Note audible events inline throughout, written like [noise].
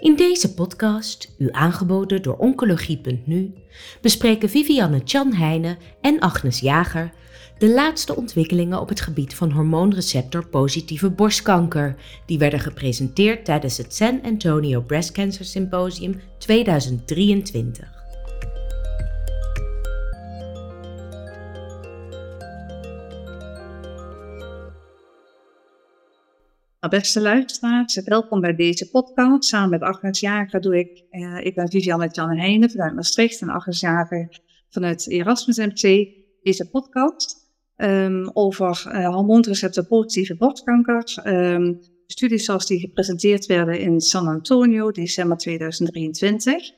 In deze podcast, u aangeboden door Oncologie.nu, bespreken Vivianne Chan Heijnen en Agnes Jager de laatste ontwikkelingen op het gebied van hormoonreceptor-positieve borstkanker, die werden gepresenteerd tijdens het San Antonio Breast Cancer Symposium 2023. Nou, beste luisteraars, welkom bij deze podcast. Samen met Agnes Jager doe ik, uh, ik ben Vivianne Jan Heijnen vanuit Maastricht en Agnes Jager vanuit Erasmus MC, deze podcast um, over uh, hormoonreceptor positieve borstkanker. Um, studies zoals die gepresenteerd werden in San Antonio, december 2023.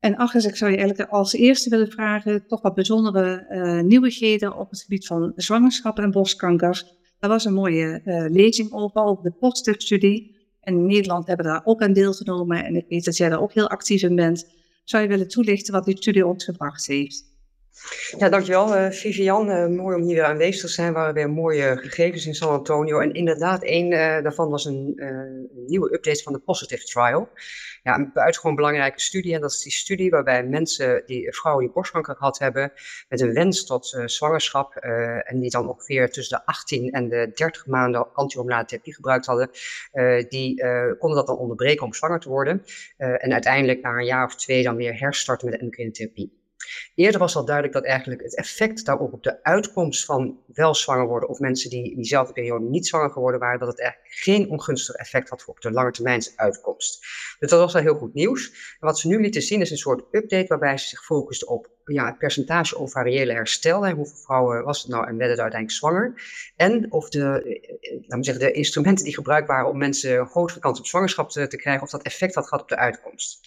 En Agnes, ik zou je eigenlijk als eerste willen vragen, toch wat bijzondere uh, nieuwigheden op het gebied van zwangerschap en borstkanker. Er was een mooie uh, lezing over, over de POSTIF-studie. En in Nederland hebben daar ook aan deelgenomen. En ik weet dat jij daar ook heel actief in bent. Zou je willen toelichten wat die studie ons gebracht heeft? Ja, dankjewel uh, Vivian. Uh, mooi om hier weer aanwezig te zijn. Er waren weer mooie gegevens in San Antonio. En inderdaad, één uh, daarvan was een, nieuwe update van de Positive Trial. Ja, een buitengewoon belangrijke studie. En dat is die studie waarbij mensen, die vrouwen die borstkanker gehad hebben, met een wens tot zwangerschap, en die dan ongeveer tussen de 18 en de 30 maanden antihormonale gebruikt hadden, die konden dat dan onderbreken om zwanger te worden. en uiteindelijk na een jaar of twee dan weer herstarten met endocrine therapie. Eerder was al duidelijk dat eigenlijk het effect daarop op de uitkomst van wel zwanger worden of mensen die in diezelfde periode niet zwanger geworden waren, dat het eigenlijk geen ongunstig effect had op de lange termijn uitkomst. Dus dat was al heel goed nieuws. En wat ze nu lieten zien is een soort update waarbij ze zich focusten op ja, het percentage ovariële herstel. Hoeveel vrouwen was het nou en werden er uiteindelijk zwanger? En of de, eh, we zeggen, de instrumenten die gebruikt waren om mensen grotere kans op zwangerschap te, te krijgen, of dat effect had gehad op de uitkomst.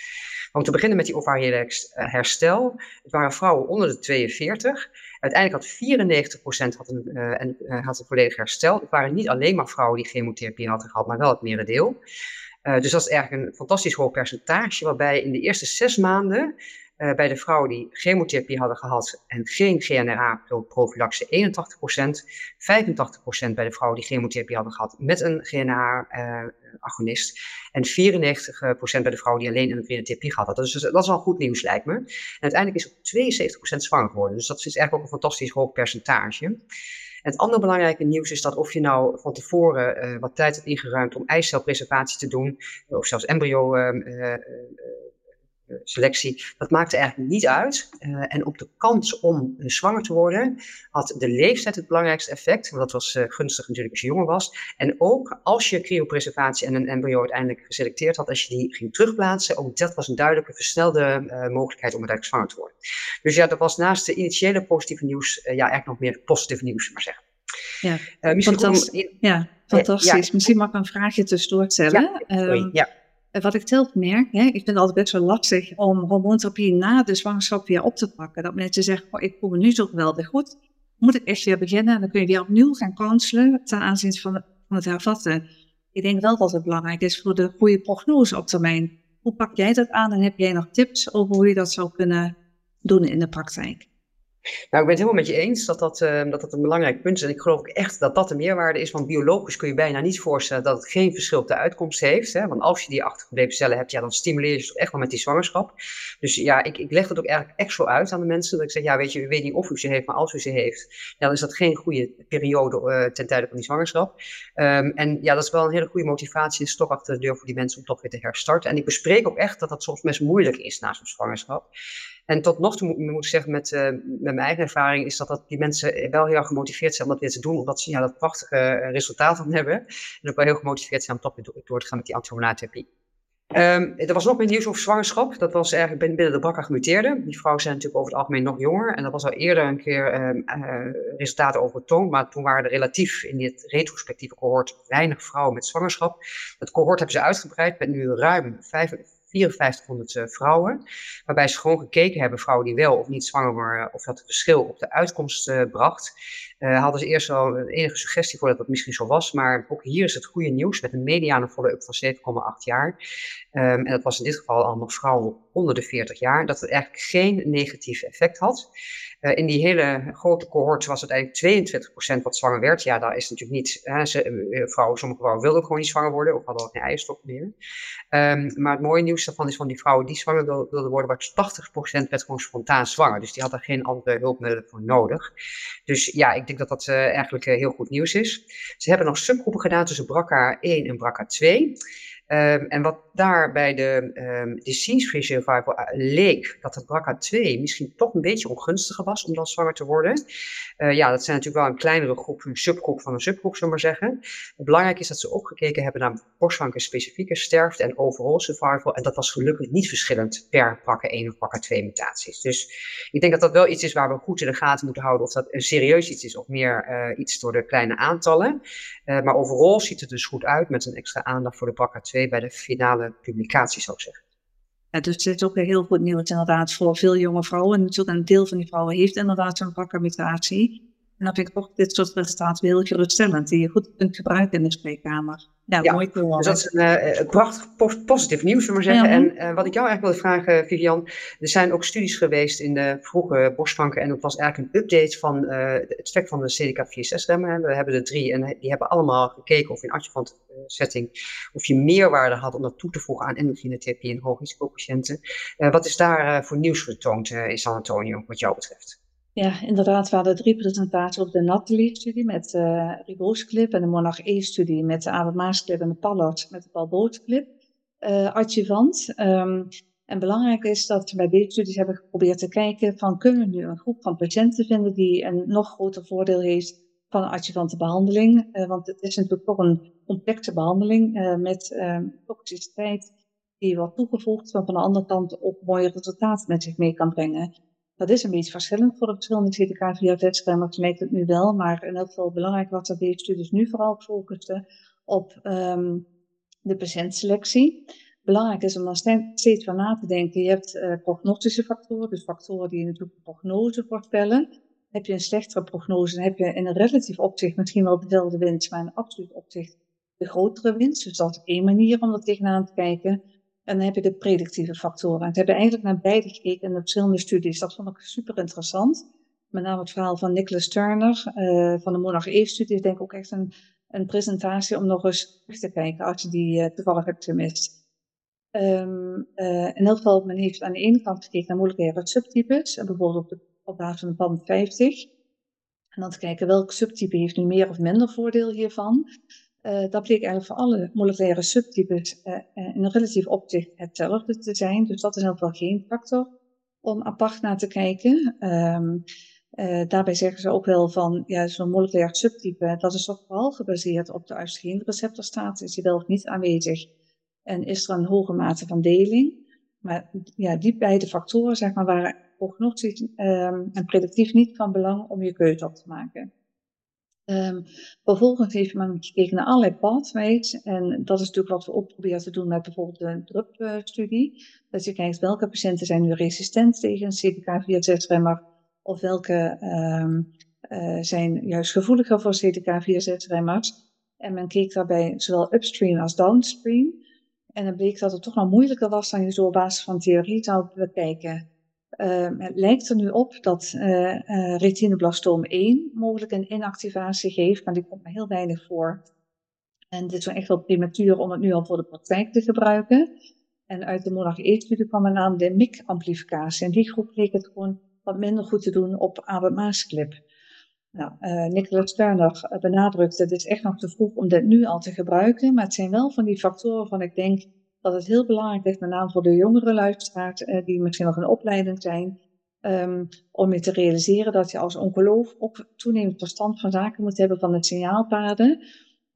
Om te beginnen met die ovariële eh, herstel. Het waren vrouwen onder de 42. Uiteindelijk had 94% had een, en, had een volledig herstel. Het waren niet alleen maar vrouwen die chemotherapie hadden gehad, maar wel het merendeel. Uh, dus dat is eigenlijk een fantastisch hoog percentage, waarbij in de eerste zes maanden uh, bij de vrouwen die chemotherapie hadden gehad en geen GNRA-prophylaxe 81%, 85% bij de vrouwen die chemotherapie hadden gehad met een GNRA-agonist en 94% bij de vrouwen die alleen een therapie gehad hadden. Dus dat is al goed nieuws lijkt me. En uiteindelijk is ook 72% zwanger geworden, dus dat is eigenlijk ook een fantastisch hoog percentage. En het andere belangrijke nieuws is dat of je nou van tevoren uh, wat tijd hebt ingeruimd om eicelpreservatie te doen, of zelfs embryo uh, eh, selectie, dat maakte eigenlijk niet uit. Uh, en op de kans om uh, zwanger te worden had de leeftijd het belangrijkste effect. Want dat was uh, gunstig natuurlijk als je jonger was. En ook als je cryopreservatie en een embryo uiteindelijk geselecteerd had, als je die ging terugplaatsen, ook dat was een duidelijke versnelde mogelijkheid om uiteindelijk zwanger te worden. Dus ja, dat was naast de initiële positieve nieuws, ja, eigenlijk nog meer positieve nieuws, maar zeggen. Ja, fantastisch. ja, fantastisch. Misschien mag ik een vraagje tussendoor stellen. Ja, um, ja wat ik zelf merk, hè, ik vind het altijd best wel lastig om hormoontherapie na de zwangerschap weer op te pakken. Dat mensen zeggen, oh, ik voel me nu zo geweldig goed, moet ik echt weer beginnen? En dan kun je weer opnieuw gaan counselen ten aanzien van, van het hervatten. Ik denk wel dat het belangrijk is voor de goede prognose op termijn. Hoe pak jij dat aan en heb jij nog tips over hoe je dat zou kunnen doen in de praktijk? Nou, ik ben het helemaal met je eens dat dat, uh, dat dat een belangrijk punt is. En ik geloof ook echt dat dat de meerwaarde is. Want biologisch kun je bijna niet voorstellen dat het geen verschil op de uitkomst heeft. Hè? Want als je die achtergebleven cellen hebt, ja, dan stimuleer je ze echt wel met die zwangerschap. Dus ja, ik, ik leg dat ook eigenlijk echt zo uit aan de mensen. Dat ik zeg, ja, weet je, u weet niet of u ze heeft, maar als u ze heeft, ja, dan is dat geen goede periode uh, ten tijde van die zwangerschap. Um, en ja, dat is wel een hele goede motivatie en stok achter de deur voor die mensen om toch weer te herstarten. En ik bespreek ook echt dat dat soms best moeilijk is na zo'n zwangerschap. En tot nog toe moet, ik zeggen, met, uh, met mijn eigen ervaring, is dat, dat die mensen wel heel erg gemotiveerd zijn om dat weer te doen, omdat ze ja, dat prachtige uh, resultaat van hebben. En ook wel heel gemotiveerd zijn om toch weer door, te gaan met die antihormonale Um, er was nog meer nieuws over zwangerschap. Dat was eigenlijk binnen de BRCA gemuteerde. Die vrouwen zijn natuurlijk over het algemeen nog jonger. En dat was al eerder een keer um, uh, resultaten overtoond. Maar toen waren er relatief in dit retrospectieve cohort weinig vrouwen met zwangerschap. Dat cohort hebben ze uitgebreid met nu ruim 5, 5400 uh, vrouwen. Waarbij ze gewoon gekeken hebben, vrouwen die wel of niet zwanger waren, of dat het verschil op de uitkomst bracht. hadden ze eerst wel een enige suggestie voor dat dat misschien zo was, maar ook hier is het goede nieuws met een mediane follow-up van 7,8 jaar. Ehm, en dat was in dit geval allemaal vrouwen onder de 40 jaar, dat het eigenlijk geen negatief effect had. Uh, in die hele grote cohort was het eigenlijk 22% wat zwanger werd. Ja, daar is natuurlijk niet. Hè, ze, uh, vrouwen, sommige vrouwen wilden gewoon niet zwanger worden of hadden ook geen eierstokken meer. Um, maar het mooie nieuws daarvan is van die vrouwen die zwanger wilden worden, was 80% werd gewoon spontaan zwanger. Dus die hadden geen andere hulpmiddelen voor nodig. Dus ja, ik denk dat dat uh, eigenlijk heel goed nieuws is. Ze hebben nog subgroepen gedaan tussen BRCA 1 en BRCA 2. Um, en wat daar bij de um, disease-free survival eh, leek, dat het BRCA2 misschien toch een beetje ongunstiger was om dan zwanger te worden. Uh, ja, dat zijn natuurlijk wel een kleinere groep, een subgroep van een subgroep, zullen we maar zeggen. Belangrijk is dat ze ook gekeken hebben naar borstkanker specifieke sterfte en overall survival. En dat was gelukkig niet verschillend per BRCA1 of BRCA2 mutaties. Dus ik denk dat dat wel iets is waar we goed in de gaten moeten houden of dat een serieus iets is of meer uh, iets door de kleine aantallen. maar overal ziet het dus goed uit met een extra aandacht voor de BRCA2 bij de finale publicatie, zou ik zeggen. Ja, dus het is ook heel goed nieuws inderdaad voor veel jonge vrouwen. En natuurlijk een deel van die vrouwen heeft inderdaad zo'n BRCA-mutatie. En dan vind ik ook dit soort resultaten heel geruststellend, die je goed kunt gebruiken in de spreekkamer. Ja, ja mooi Dus dat is een uh, prachtig positief nieuws, zullen we maar zeggen. En uh, wat ik jou eigenlijk wilde vragen, Vivian, er zijn ook studies geweest in de vroege borstkanker en dat was eigenlijk een update van uh, het effect van de CDK4-6-remmen. We hebben er drie en die hebben allemaal gekeken of in adjuvant setting of je meerwaarde had om dat toe te voegen aan endocrine therapie in hoogrisicopatiënten. wat is daar voor nieuws getoond in San Antonio, wat jou betreft? Ja, inderdaad, we hadden drie presentaties op de Natalie-studie met uh, Ribosclip en de Monarch E-studie met de Abe-Maasclip en de Pallard met de Balbootclip uh, adjuvant. Um, en belangrijk is dat we bij deze studies hebben geprobeerd te kijken van kunnen we nu een groep van patiënten vinden die een nog groter voordeel heeft van een adjuvante behandeling. Uh, want het is natuurlijk toch een complexe behandeling met uh, toxiciteit die wordt toegevoegd, maar van de andere kant ook mooie resultaten met zich mee kan brengen. Dat is een beetje verschillend voor de verschillende CDK4-remmers, lijkt het nu wel. Maar in elk geval belangrijk was dat deze studies nu vooral focusten op um, de patiëntselectie. Belangrijk is om dan steeds van na te denken. Je hebt uh, prognostische factoren, dus factoren die natuurlijk de prognose voorspellen. Heb je een slechtere prognose, dan heb je in een relatief opzicht misschien wel dezelfde winst, maar in absoluut opzicht de grotere winst. Dus dat is één manier om er tegenaan te kijken. En dan heb je de predictieve factoren. En het hebben eigenlijk naar beide gekeken in de verschillende studies. Dat vond ik super interessant. Met name het verhaal van Nicholas Turner uh, van de Monarch E-studie. Ik denk ook echt een, een presentatie om nog eens terug te kijken als je die uh, toevallig hebt gemist. Um, uh, in elk geval, men heeft aan de ene kant gekeken naar moleculaire subtypes. bijvoorbeeld op, de, op basis van de PAM 50. En dan te kijken welk subtype heeft nu meer of minder voordeel hiervan. Uh, dat bleek eigenlijk voor alle moleculaire subtypes in een relatief opzicht hetzelfde te zijn. Dus dat is ieder geval geen factor om apart naar te kijken. Uh, daarbij zeggen ze ook wel van, ja, zo'n moleculair subtype, dat is toch vooral gebaseerd op de oestrogeenreceptorstaat. Is die wel of niet aanwezig? En is er een hoge mate van deling? Maar ja, die beide factoren, zeg maar, waren prognostisch um, en predictief niet van belang om je keuze op te maken. Um, vervolgens heeft men gekeken naar allerlei pathways. En dat is natuurlijk wat we ook proberen te doen met bijvoorbeeld de DRUP-studie. Dat je kijkt welke patiënten zijn nu resistent tegen een CDK4-6-remmer. Of welke um, uh, zijn juist gevoeliger voor CDK4-6-remmers. En men keek daarbij zowel upstream als downstream. En dan bleek dat het toch nog moeilijker was dan je zo op basis van theorie zou bekijken. Uh, het lijkt er nu op dat uh, uh, retinoblastoom 1 mogelijk een inactivatie geeft, maar die komt me heel weinig voor. En dit is echt wel prematuur om het nu al voor de praktijk te gebruiken. En uit de Monarch E-studie kwam een naam de MIC-amplificatie. En die groep leek het gewoon wat minder goed te doen op ABMA-clip. Nou, uh, Nicolas Turner benadrukte, het echt nog te vroeg om dit nu al te gebruiken, maar het zijn wel van die factoren van ik denk, dat het heel belangrijk is, met name voor de jongere luisteraars, uh, die misschien nog in opleiding zijn, um, om je te realiseren dat je als oncoloog ook toenemend verstand van zaken moet hebben van het signaalpaden.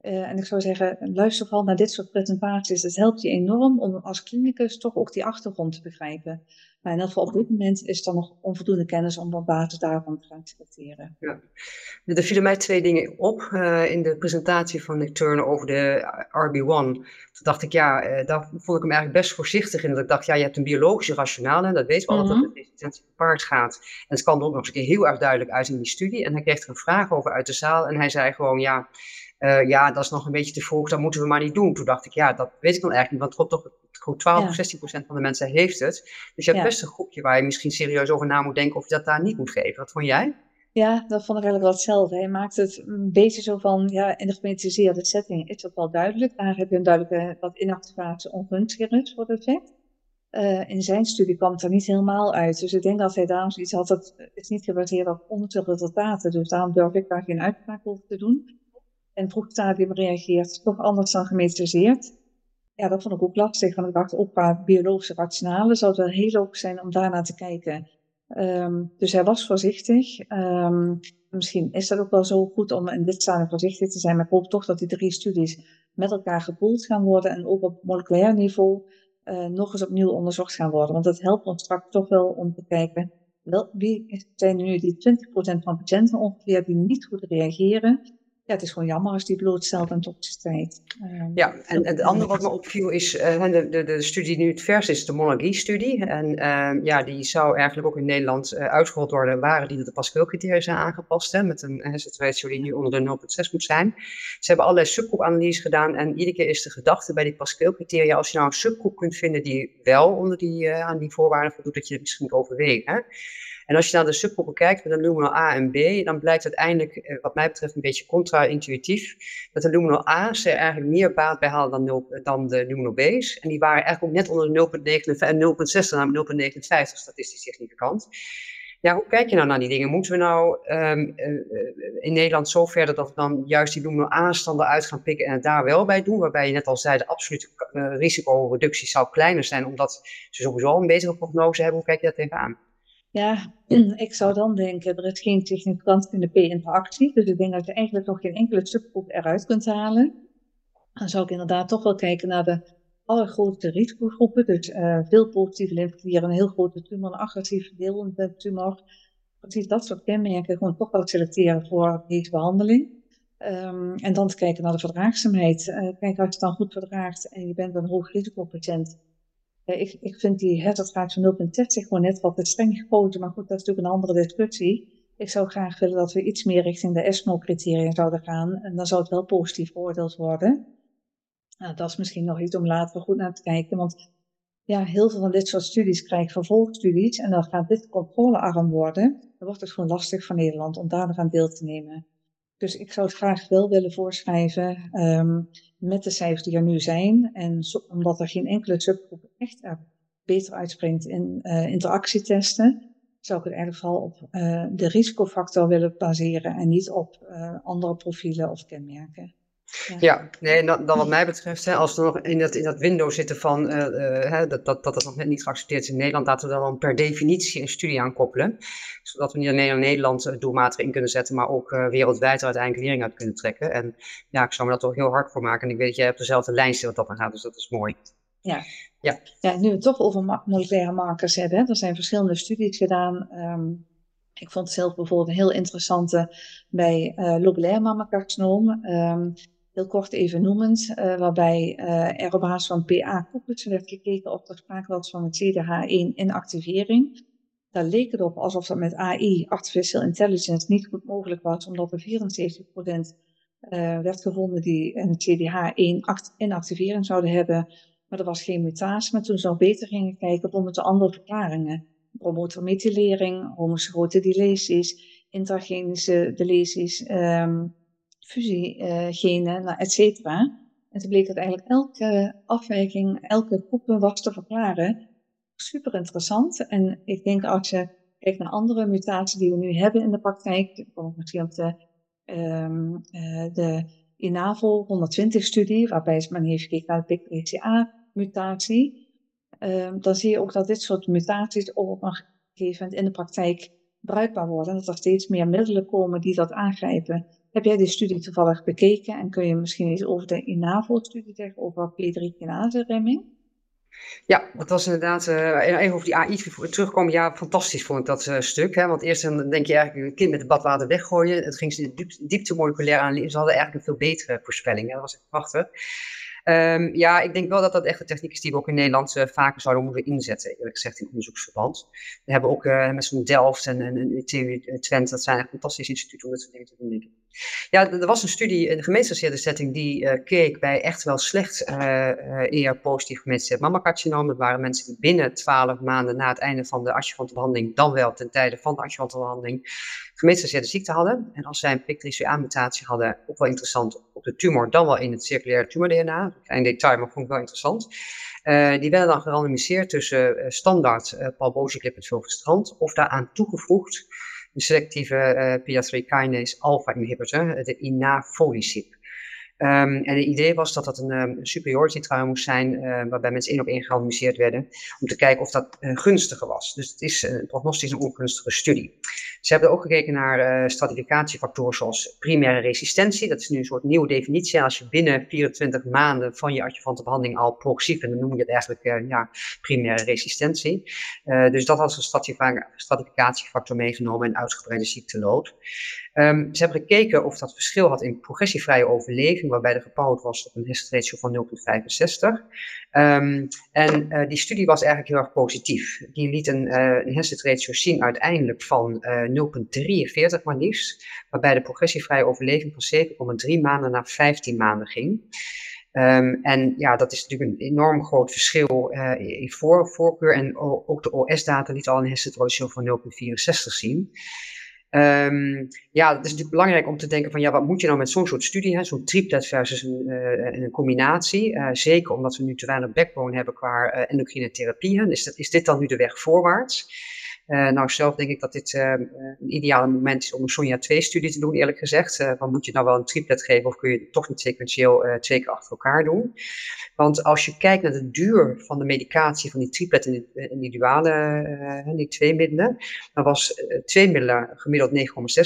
Uh, en ik zou zeggen, luister vooral naar dit soort presentaties. Het helpt je enorm om als klinicus toch ook die achtergrond te begrijpen. Maar in elk geval op dit moment is er nog onvoldoende kennis om op basis daarvan te gaan selecteren. Ja. Er vielen mij twee dingen op uh, in de presentatie van Nick Turner over de RB1. Toen dacht ik, ja, uh, daar vond ik hem eigenlijk best voorzichtig in. Dat ik dacht, ja, je hebt een biologische rationale, dat weten we mm -hmm. altijd dat de resistentie gepaard gaat. En het kwam er ook nog eens een keer heel erg duidelijk uit in die studie. En hij kreeg er een vraag over uit de zaal en hij zei gewoon, ja... Uh, ja, dat is nog een beetje te vroeg, dat moeten we maar niet doen. Toen dacht ik, ja, dat weet ik dan eigenlijk niet, want toch goed 12 ja. of 16 procent van de mensen heeft het. Dus je hebt ja. best een groepje waar je misschien serieus over na moet denken of je dat daar niet moet geven. Wat vond jij? Ja, dat vond ik eigenlijk wel hetzelfde. Je maakt het een beetje zo van, ja, in de gemetiseerde setting is dat wel duidelijk. Daar heb je een duidelijke wat inactivatie ongunstig voor het effect. Uh, in zijn studie kwam het er niet helemaal uit. Dus ik denk dat hij daarom zoiets had, dat is niet gebaseerd op onze resultaten. Dus daarom durf ik daar geen uitspraak over te doen en vroeg stadium reageert toch anders dan gemetiseerd. Ja, dat vond ik ook lastig, want ik dacht ook qua biologische rationale zou het wel heel logisch zijn om daarna te kijken. Um, dus hij was voorzichtig. Um, misschien is dat ook wel zo goed om in dit stadium voorzichtig te zijn, maar ik hoop toch dat die drie studies met elkaar gepoeld gaan worden en ook op moleculair niveau uh, nog eens opnieuw onderzocht gaan worden. Want dat helpt ons straks toch wel om te kijken, wel, wie zijn nu die 20% van patiënten ongeveer die niet goed reageren ja, het is gewoon jammer als die blootstelt aan toxiciteit. Uh, ja, en, het andere wat me opviel is, uh, de, de, de studie die nu het vers is, de monarchie-studie. En uh, ja, die zou eigenlijk ook in Nederland uh, uitgerold worden, waren die de Pascal-criteria zijn aangepast, hè, met een hazard die nu onder de 0,6 moet zijn. Ze hebben allerlei subgroepanalyses gedaan en iedere keer is de gedachte bij die Pascal-criteria, als je nou een subgroep kunt vinden die wel onder die, aan die voorwaarden voldoet, dat je het misschien overweegt. Hè. En als je naar de subgroepen kijkt met de luminal A en B, dan blijkt uiteindelijk, eh, wat mij betreft, een beetje contra-intuïtief, dat de luminal A's er eigenlijk meer baat bij halen dan, 0, dan de luminal B's. En die waren eigenlijk ook net onder de 0,59 en 0,6, namelijk 0,59 statistisch significant. Ja, hoe kijk je nou naar die dingen? Moeten we nou um, uh, in Nederland zo verder dat we dan juist die luminal A-standen uit gaan pikken en het daar wel bij doen? Waarbij je net al zei, de absolute uh, risicoreductie zou kleiner zijn, omdat ze sowieso al een betere prognose hebben. Hoe kijk je daar tegenaan? Ja, [clears throat] ik zou dan denken, er is geen significante P-interactie. Dus ik denk dat je eigenlijk nog geen enkele subgroep eruit kunt halen. Dan zou ik inderdaad toch wel kijken naar de allergrootste risicogroepen. Dus uh, veel positieve lymfeklieren, een heel grote tumor, een agressief verdelende tumor. Precies dat soort kenmerken gewoon toch wel selecteren voor deze behandeling. Um, en dan te kijken naar de verdraagzaamheid. Uh, kijk, als je het dan goed verdraagt en je bent een hoog risicopatiënt, ik, ik vind die hersentraag van 0,60 gewoon net wat te streng gekozen, maar goed, dat is natuurlijk een andere discussie. Ik zou graag willen dat we iets meer richting de ESMO-criteria zouden gaan en dan zou het wel positief beoordeeld worden. Nou, dat is misschien nog iets om later goed naar te kijken, want ja, heel veel van dit soort studies krijgen vervolgstudies en dan gaat dit controlearm worden. Dan wordt het gewoon lastig voor Nederland om daar nog aan deel te nemen. Dus ik zou het graag wel willen voorschrijven um, met de cijfers die er nu zijn. En omdat er geen enkele subgroep echt er beter uitspringt in uh, interactietesten, zou ik het eigenlijk vooral op uh, de risicofactor willen baseren en niet op andere profielen of kenmerken. Ja, nee, dan, wat mij betreft, hè, als we nog in dat, in dat window zitten van uh, uh, hè, dat, dat, dat het nog net niet geaccepteerd is in Nederland, laten we dan per definitie een studie aan koppelen. Zodat we niet alleen in Nederland uh, doelmatig in kunnen zetten, maar ook wereldwijd er uiteindelijk lering uit kunnen trekken. En ja, ik zou me dat toch heel hard voor maken. En ik weet dat jij op dezelfde lijn zit wat dat dan gaat, dus dat is mooi. Ja. Ja. ja, nu we het toch over moleculaire markers hebben, hè, er zijn verschillende studies gedaan. Um, ik vond het zelf bijvoorbeeld een heel interessante bij uh, lobulair mammacarcinoom. Um, heel kort even noemend, uh, waarbij uh, er op basis van PA-koepels werd gekeken of er sprake was van een CDH1 inactivering. Daar leek het op alsof dat met AI, Artificial Intelligence, niet goed mogelijk was, omdat er 74% uh, werd gevonden die een CDH1 inactivering zouden hebben, maar er was geen mutatie. Maar toen ze nog beter gingen kijken, vonden ze andere verklaringen. Promotormethylering, homozygote deleties, intragenische deleties, um, fusiegenen, nou, et cetera. En toen bleek dat eigenlijk elke afwijking, elke groep was te verklaren. Super interessant. En ik denk als je kijkt naar andere mutaties die we nu hebben in de praktijk, bijvoorbeeld de, um, de INAVO 120-studie, waarbij men heeft gekeken naar de PIK-BCA-mutatie, um, dan zie je ook dat dit soort mutaties op een gegeven moment in de praktijk bruikbaar worden. En dat er steeds meer middelen komen die dat aangrijpen Heb jij die studie toevallig bekeken en kun je misschien iets over de INAVO-studie zeggen over P3-kinase-remming? Ja, dat was inderdaad, uh, even over die AI terugkomen. Ja, fantastisch vond ik dat uh, stuk. Hè? Want eerst dan denk je eigenlijk een kind met het badwater weggooien. Het ging ze diep, diepte moleculair aan. Ze hadden eigenlijk een veel betere voorspelling. Hè? Dat was echt prachtig. Um, ja, ik denk wel dat dat echt een techniek is die we ook in Nederland uh, vaker zouden moeten inzetten, eerlijk gezegd, in onderzoeksverband. We hebben ook met zo'n Delft en, en, en TU Twente, dat zijn echt fantastische instituten om dat soort dingen te doen. Ja, er was een studie in de setting die uh, keek bij echt wel slecht ER-positief gemeenschappelijk mammacarcinoom. Dat waren mensen die binnen 12 maanden na het einde van de adjuvante behandeling, dan wel ten tijde van de adjuvante behandeling, gemeenschappelijke ziekte hadden. En als zij een PIK3CA-mutatie hadden, ook wel interessant op de tumor, dan wel in het circulaire tumor-DNA. Klein detail, maar vond ik wel interessant. Uh, die werden dan gerandomiseerd tussen uh, standaard uh, met fulvestrant of daaraan toegevoegd selectieve uh, PI3 kinase alpha inhibitor, de inafolicip. Um, en het idee was dat dat een, um, superiority trial moest zijn, uh, waarbij mensen één op één gerandomiseerd werden, om te kijken of dat uh, gunstiger was. Dus het is een prognostisch een ongunstige studie. Ze hebben ook gekeken naar stratificatiefactoren zoals primaire resistentie. Dat is nu een soort nieuwe definitie. Als je binnen 24 maanden van je adjuvante behandeling al progressief dan noem je het eigenlijk ja, primaire resistentie. dus dat als een stratificatiefactor meegenomen in uitgebreide ziektelood. Um, ze hebben gekeken of dat verschil had in progressievrije overleving, waarbij er gebouwd was op een hazard ratio van 0,65. Um, en uh, die studie was eigenlijk heel erg positief. Die liet een, uh, een hazard ratio zien uiteindelijk van uh, 0,43 maar liefst, waarbij de progressievrije overleving van 7,3 maanden naar 15 maanden ging. Um, en ja, dat is natuurlijk een enorm groot verschil in voor, voorkeur. En ook de OS-data liet al een hazard ratio van 0,64 zien. Um, ja, het is natuurlijk belangrijk om te denken van ja, wat moet je nou met zo'n soort studie, zo'n triplet versus een, uh, een combinatie. Uh, zeker omdat we nu te weinig backbone hebben qua uh, endocrine therapie. Is, dat, is dit dan nu de weg voorwaarts? Uh, nou, zelf denk ik dat dit uh, een ideale moment is om een Sonja 2-studie te doen, eerlijk gezegd. Uh, van moet je nou wel een triplet geven of kun je het toch niet sequentieel twee keer achter elkaar doen? Want als je kijkt naar de duur van de medicatie van die triplet en die, die duale, die twee middelen, dan was twee middelen gemiddeld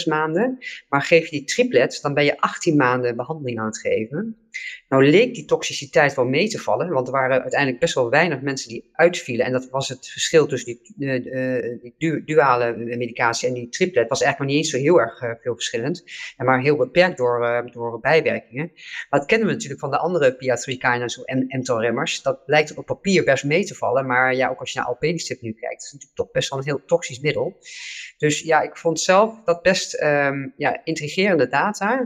9,6 maanden. Maar geef je die triplet, dan ben je 18 maanden behandeling aan het geven. Nou leek die toxiciteit wel mee te vallen, want er waren uiteindelijk best wel weinig mensen die uitvielen. En dat was het verschil tussen die, de, die du duale medicatie en die triplet, was eigenlijk nog niet eens zo heel erg uh, veel verschillend. En maar heel beperkt door, door bijwerkingen. Maar dat kennen we natuurlijk van de andere PI3-kinase en mTOR-remmers. Dat lijkt op papier best mee te vallen, maar ja, ook als je naar alpelisib nu kijkt, is het natuurlijk toch best wel een heel toxisch middel. Dus ja, ik vond zelf dat best um, ja, intrigerende data.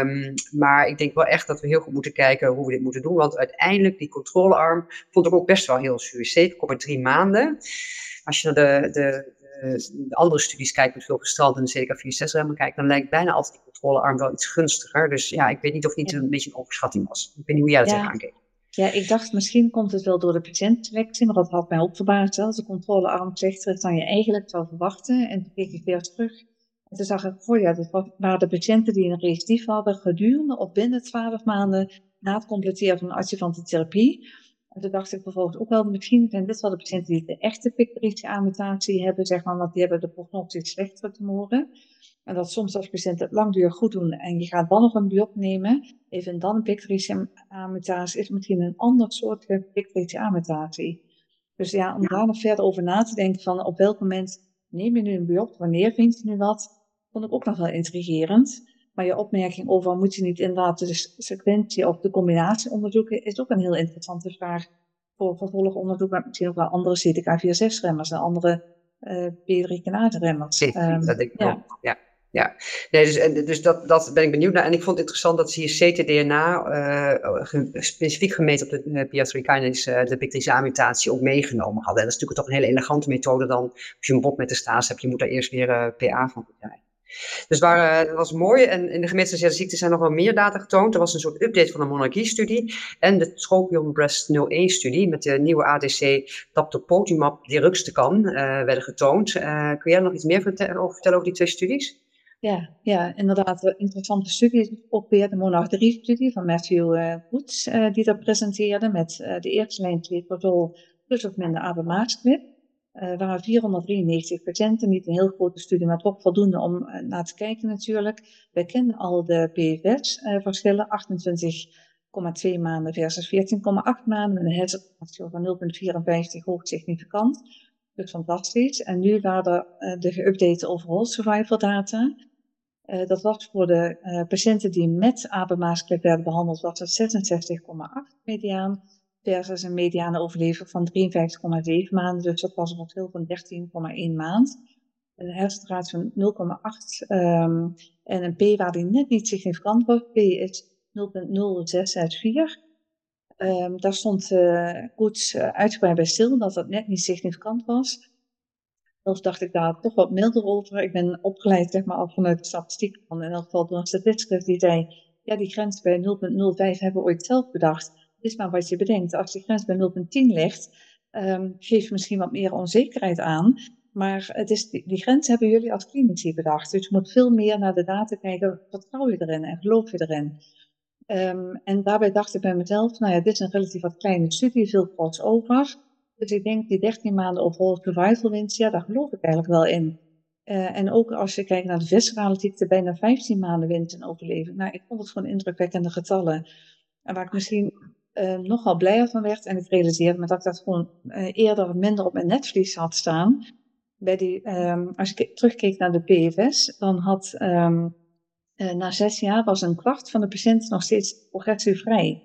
Um, maar ik denk wel echt dat we heel goed moeten kijken hoe we dit moeten doen. Want uiteindelijk, die controlearm vond ik ook best wel heel suïcide. Kom drie maanden. Als je naar de, de, de, andere studies kijkt met veel gestrand en de CDK4-6-remmen kijkt, dan lijkt bijna altijd die controlearm wel iets gunstiger. Dus ja, ik weet niet of het niet een beetje een overschatting was. Ik weet niet hoe jij dat ja. kijkt. Ja, ik dacht misschien komt het wel door de patiëntselectie, maar dat had mij ook verbaasd. Als de controlearm is dan je eigenlijk zou verwachten. En toen keek ik weer terug. En toen zag ik voor, ja, dat waren de patiënten die een recidief hadden gedurende of binnen 12 maanden na het completeren van een adjuvante therapie. En toen dacht ik vervolgens ook wel, misschien zijn dit wel de patiënten die de echte PIK3CA-mutatie hebben, zeg maar, want die hebben de prognostisch slechtere tumoren. En dat soms als patiënten het langdurig goed doen en je gaat dan nog een biop nemen, even dan een PIK3CA-mutatie, is misschien een ander soort PIK3CA-mutatie. Dus ja, om daar nog verder over na te denken van op welk moment neem je nu een biop, wanneer vind je nu wat, vond ik ook nog wel intrigerend. Maar je opmerking over moet je niet inderdaad de sequentie of de combinatie onderzoeken, is ook een heel interessante vraag voor vervolgonderzoek met misschien ook wel andere CDK4-6-remmers en andere uh, P3-kinase-remmers. Um, dat denk ik ja. ook, ja. Ja, nee, dus, dus dat, dat ben ik benieuwd naar. En ik vond het interessant dat ze hier ctDNA, uh, specifiek gemeten op de uh, PI3-kinase, uh, de PIK3CA-mutatie, ook meegenomen hadden. En dat is natuurlijk toch een hele elegante methode dan, als je een bot met de staas hebt, je moet daar eerst weer PA van krijgen. Dus dat was mooi. En in de gemeenschappelijke ziekte zijn nog wel meer data getoond. Er was een soort update van de monarchie-studie en de Tropion Breast 01-studie met de nieuwe ADC Taptopotumab deruxtecan uh, werden getoond. Uh, kun jij nog iets meer vertellen over, vertellen over die twee studies? Ja, ja, inderdaad. Een interessante studie is ook weer de Monarch 3-studie van Matthew uh, die dat presenteerde met de eerste lijn 2 plus of minder abemaciclib. Er waren 493 patiënten, niet een heel grote studie, maar toch voldoende om naar te kijken natuurlijk. Wij kennen al de PFS-verschillen, 28,2 maanden versus 14,8 maanden, een hazard van 0,54 hoog significant. Dus fantastisch. En nu waren er de geüpdate overall survival data. Dat was voor de patiënten die met apenmaasklep werden behandeld, was het 66,8 mediaan versus een mediane overleving van 53,7 maanden. Dus dat was een verschil van 13,1 maand. Een hersenraad van 0,8 um, en een p-waarde die net niet significant was. P is 0,0664. Um, daar stond uh, goed uitgebreid bij stil dat dat net niet significant was. Zelfs dacht ik daar toch wat milder over. Ik ben opgeleid zeg maar, al vanuit de statistiek van in elk geval door een statisticus die zei, ja die grens bij 0,05 hebben we ooit zelf bedacht. Is maar wat je bedenkt. Als die grens bij 0,10 ligt, um, geeft misschien wat meer onzekerheid aan. Maar het is, die, die grens hebben jullie als klinici bedacht. Dus je moet veel meer naar de data kijken. Vertrouw je erin en geloof je erin? Um, en daarbij dacht ik bij mezelf, nou ja, dit is een relatief wat kleine studie, veel crossover. Dus ik denk die 13 maanden overall survival winst, ja, daar geloof ik eigenlijk wel in. Uh, en ook als je kijkt naar de viscerale ziekte, bijna 15 maanden winst en overleven. Nou, ik vond het gewoon indrukwekkende getallen. En waar ik misschien uh, nogal blijer van werd, en ik realiseerde me dat ik dat gewoon uh, eerder minder op mijn netvlies had staan. Bij die, um, als ik terugkeek naar de PFS, dan had um, na zes jaar was een kwart van de patiënten nog steeds progressievrij.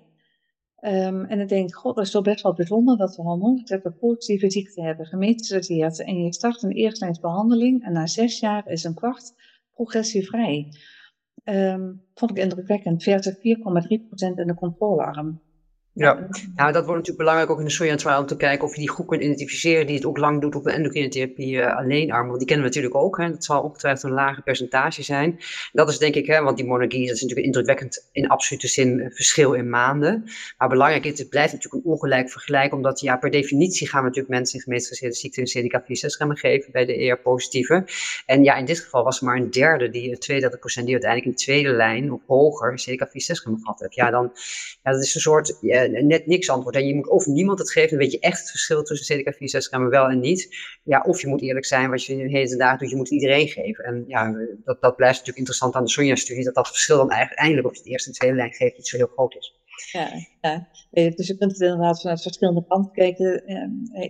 Um, en dan denk ik, god, dat is toch best wel bijzonder dat we hormoonreceptor positieve ziekte hebben gemetastaseerd. En je start een eerstlijnsbehandeling en na zes jaar is een kwart progressievrij. Um, vond ik indrukwekkend, versus 4,3% in de controlearm. Ja, nou, dat wordt natuurlijk belangrijk ook in de Soja trial om te kijken of je die groep kunt identificeren die het ook lang doet op de endocrine therapie alleen arm. Want die kennen we natuurlijk ook. Hè. Dat zal ongetwijfeld een lager percentage zijn. Dat is denk ik, hè, want die monarchie dat is natuurlijk indrukwekkend in absolute zin een verschil in maanden. Maar belangrijk is, het blijft natuurlijk een ongelijk vergelijk, omdat ja, per definitie gaan we natuurlijk mensen in gemeenschapsgezinde ziekte een CDK4-6-remmen geven bij de ER-positieve. En ja, in dit geval was er maar een derde, die, een tweederde procent, die uiteindelijk in de tweede lijn of hoger CDK4-6-remmen gehad heeft. Ja, dan, ja, dat is een soort... Ja, net niks antwoord. En je moet of niemand het geven, dan weet je echt het verschil tussen CDK 64 grammen wel en niet. Ja, of je moet eerlijk zijn, wat je de hele dag doet, je moet iedereen geven. En ja, dat, dat blijft natuurlijk interessant aan de Sonja-studie, dat dat verschil dan eigenlijk eindelijk op de eerste en tweede lijn geeft niet zo heel groot is. Ja, ja, dus je kunt het inderdaad vanuit verschillende kanten kijken.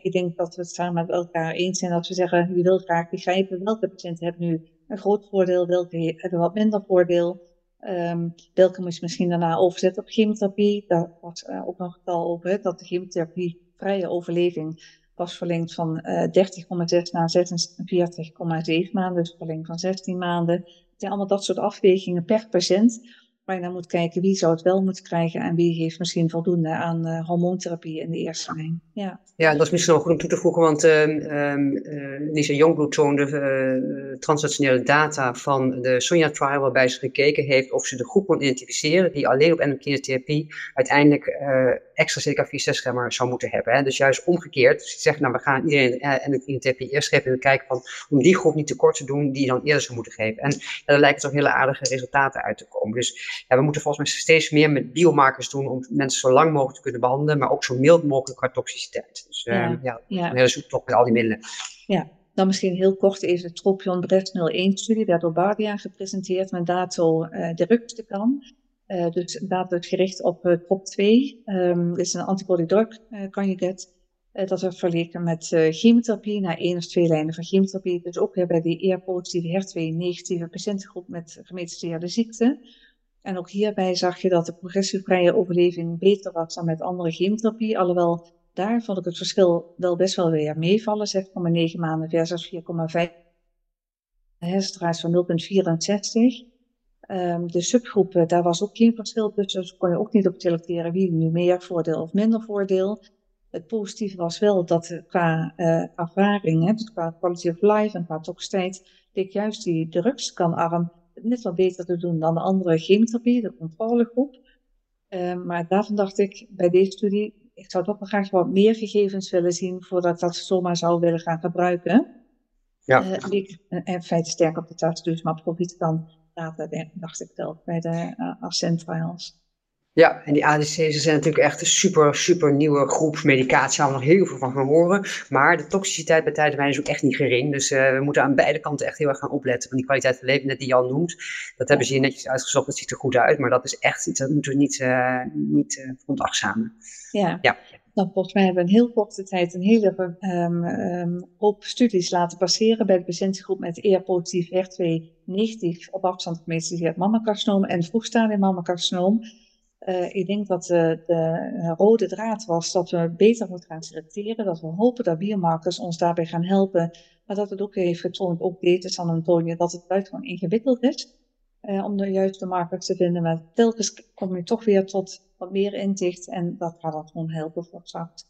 Ik denk dat we het samen met elkaar eens zijn dat we zeggen, je wil graag begrijpen welke patiënten hebben nu een groot voordeel, welke hebben wat minder voordeel. Um, welke moest misschien daarna overzetten op chemotherapie. Daar was uh, ook nog een getal over, dat de chemotherapie vrije overleving was verlengd van uh, 30,6 naar 46,7 maanden, dus verlengd van 16 maanden. Het zijn allemaal dat soort afwegingen per patiënt waar je naar moet kijken wie zou het wel moeten krijgen en wie heeft misschien voldoende aan uh, hormoontherapie in de eerste lijn. Ja. ja, dat is misschien nog goed om toe te voegen, want uh, uh, Lisa Jongbloed toonde uh, translationele data van de Sonja trial, waarbij ze gekeken heeft of ze de groep kon identificeren die alleen op endocrine therapie uiteindelijk extra CDK4-6-remmer zou moeten hebben. Dus juist omgekeerd, dus zegt nou we gaan iedereen endocrine therapie eerst geven en kijken van, om die groep niet tekort te doen die dan eerder zou moeten geven. En ja, daar lijken toch hele aardige resultaten uit te komen. Dus ja, we moeten volgens mij steeds meer met biomarkers doen om mensen zo lang mogelijk te kunnen behandelen, maar ook zo mild mogelijk qua toxiciteit. Dus uh, ja, ja, ja. een hele zoektocht met al die middelen. Ja, dan misschien heel kort even de Tropion Breast 01-studie, werd door Bardia gepresenteerd met dato uh, de kan. Uh, dus data gericht op uh, TROP2. Um, dit is een antibody drug conjugate. Dat werd vergeleken met chemotherapie na één of twee lijnen van chemotherapie. Dus ook weer bij die ER-positieve, HER2-negatieve patiëntengroep met gemetastaseerde ziekte. En ook hierbij zag je dat de progressievrije overleving beter was dan met andere chemotherapie. Alhoewel daar vond ik het verschil wel best wel weer meevallen. 6,9 maanden versus 4,5. Een hersendraad van 0,64. Um, de subgroepen, daar was ook geen verschil tussen. Dus kon je ook niet op selecteren wie nu meer voordeel of minder voordeel. Het positieve was wel dat qua uh, ervaring, hè, dus qua quality of life en qua toxiteit, leek juist die drugskanarm net wat beter te doen dan de andere chemotherapie, de controlegroep. Uh, maar daarvan dacht ik bij deze studie, ik zou toch wel graag wat meer gegevens willen zien voordat dat zomaar zou willen gaan gebruiken. Ja. Uh, die ik in feite sterk op de tas dus, maar profiet dan data, dacht ik wel, bij de uh, trials. Ja, en die ADC's zijn natuurlijk echt een super, super nieuwe groep medicatie. Waar we nog heel veel van gaan horen. Maar de toxiciteit bij tijdwijn is ook echt niet gering. Dus uh, we moeten aan beide kanten echt heel erg gaan opletten. Want die kwaliteit van leven, net die Jan noemt, dat hebben ze hier netjes uitgezocht. Dat ziet er goed uit. Maar dat is echt iets, dat moeten we niet, uh, niet uh, veronachtzamen. Ja. ja. Nou, volgens mij hebben we in heel korte tijd een hele um, um, hoop studies laten passeren bij de patiëntengroep met ER-positief, HER2-negatief op afstand gemetiseerd mammacarcinoom en vroegstadium mammacarcinoom. Uh, ik denk dat de, de, rode draad was dat we beter moeten gaan selecteren. Dat we hopen dat biomarkers ons daarbij gaan helpen. Maar dat het ook heeft getoond, ook deze San Antonio, dat het buitengewoon ingewikkeld is. Uh, om de juiste markers te vinden. Maar telkens kom je toch weer tot wat meer inzicht. En dat gaat dan gewoon helpen voor straks.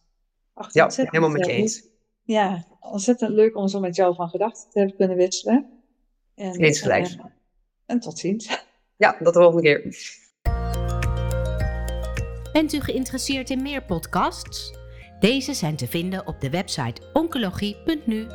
Ja, helemaal met je eens. Ja, ontzettend leuk om zo met jou van gedachten te hebben kunnen wisselen. En, eens gelijk. Uh, en tot ziens. Ja, tot de volgende keer. Bent u geïnteresseerd in meer podcasts? Deze zijn te vinden op de website oncologie.nu